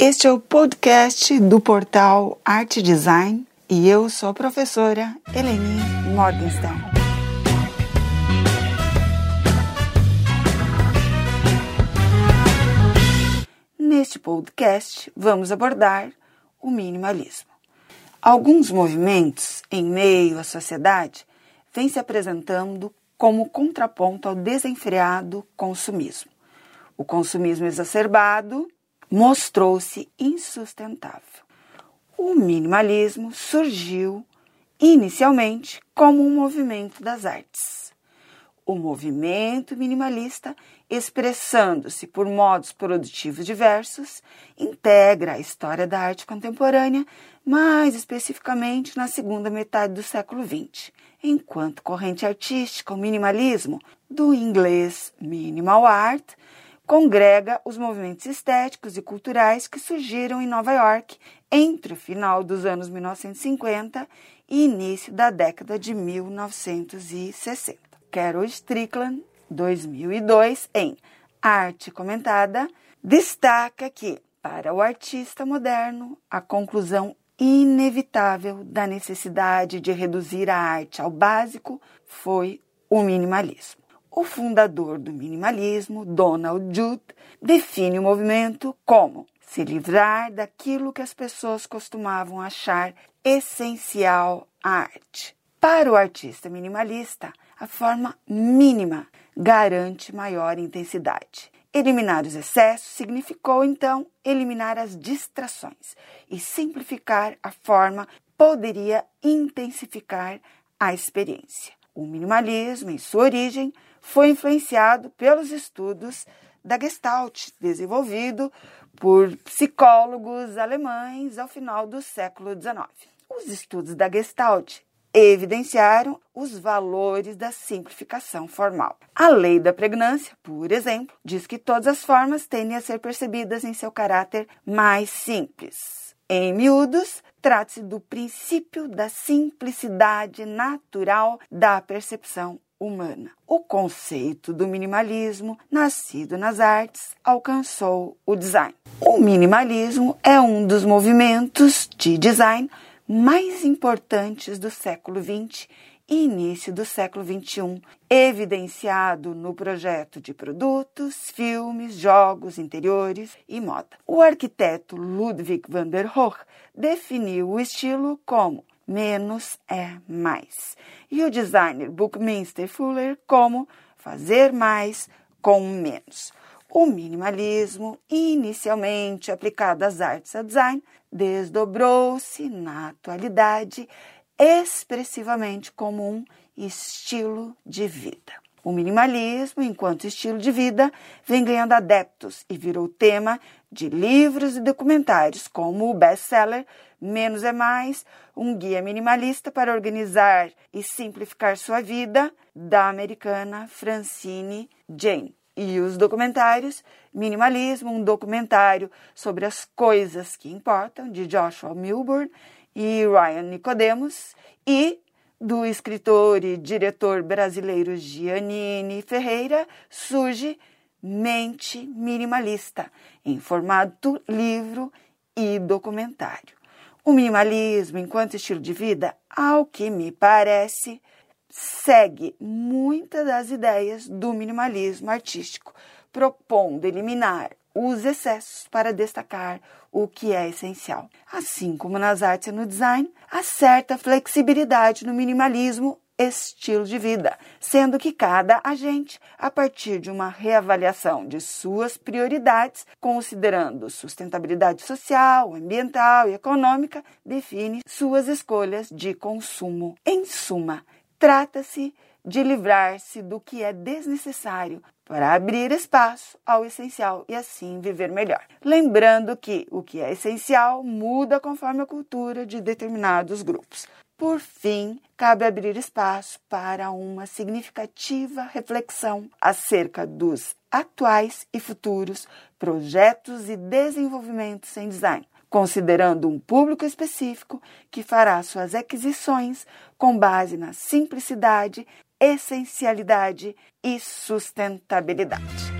Este é o podcast do portal Arte Design e eu sou a professora Eleni Morgenstern. Neste podcast, vamos abordar o minimalismo. Alguns movimentos em meio à sociedade vêm se apresentando como contraponto ao desenfreado consumismo. O consumismo exacerbado mostrou-se insustentável. O minimalismo surgiu inicialmente como um movimento das artes. O movimento minimalista, expressando-se por modos produtivos diversos, integra a história da arte contemporânea, mais especificamente na segunda metade do século XX, enquanto corrente artística, o minimalismo, do inglês minimal art, congrega os movimentos estéticos e culturais que surgiram em Nova York entre o final dos anos 1950 e início da década de 1960. Carol Strickland, 2002, em Arte Comentada, destaca que, para o artista moderno, a conclusão inevitável da necessidade de reduzir a arte ao básico foi o minimalismo. O fundador do minimalismo, Donald Judd, define o movimento como se livrar daquilo que as pessoas costumavam achar essencial à arte. Para o artista minimalista, a forma mínima garante maior intensidade. Eliminar os excessos significou, então, eliminar as distrações e simplificar a forma poderia intensificar a experiência. O minimalismo, em sua origem, foi influenciado pelos estudos da Gestalt, desenvolvido por psicólogos alemães ao final do século XIX. Os estudos da Gestalt evidenciaram os valores da simplificação formal. A lei da pregnância, por exemplo, diz que todas as formas tendem a ser percebidas em seu caráter mais simples. Em miúdos, trata-se do princípio da simplicidade natural da percepção humana. O conceito do minimalismo, nascido nas artes, alcançou o design. O minimalismo é um dos movimentos de design mais importantes do século XX e início do século XXI, evidenciado no projeto de produtos, filmes, jogos, interiores e moda. O arquiteto Ludwig van der Rohe definiu o estilo como menos é mais. E o designer Buckminster Fuller como fazer mais com menos. O minimalismo, inicialmente aplicado às artes ao design, desdobrou-se na atualidade expressivamente como um estilo de vida. O minimalismo, enquanto estilo de vida, vem ganhando adeptos e virou tema de livros e documentários, como o best-seller Menos é Mais, um guia minimalista para organizar e simplificar sua vida, da americana Francine Jane. E os documentários Minimalismo, um documentário sobre as coisas que importam, de Joshua Milburn e Ryan Nicodemus, e do escritor e diretor brasileiro Giannini Ferreira, surge Mente Minimalista, em formato livro e documentário. O minimalismo, enquanto estilo de vida, ao que me parece, segue muitas das ideias do minimalismo artístico, propondo eliminar os excessos para destacar o que é essencial. Assim como nas artes e no design, há certa flexibilidade no minimalismo estilo de vida, sendo que cada agente, a partir de uma reavaliação de suas prioridades, considerando sustentabilidade social, ambiental e econômica, define suas escolhas de consumo. Em suma, trata-se de livrar-se do que é desnecessário para abrir espaço ao essencial e assim viver melhor. Lembrando que o que é essencial muda conforme a cultura de determinados grupos. Por fim, cabe abrir espaço para uma significativa reflexão acerca dos atuais e futuros projetos e desenvolvimentos em design, considerando um público específico que fará suas aquisições com base na simplicidade essencialidade e sustentabilidade.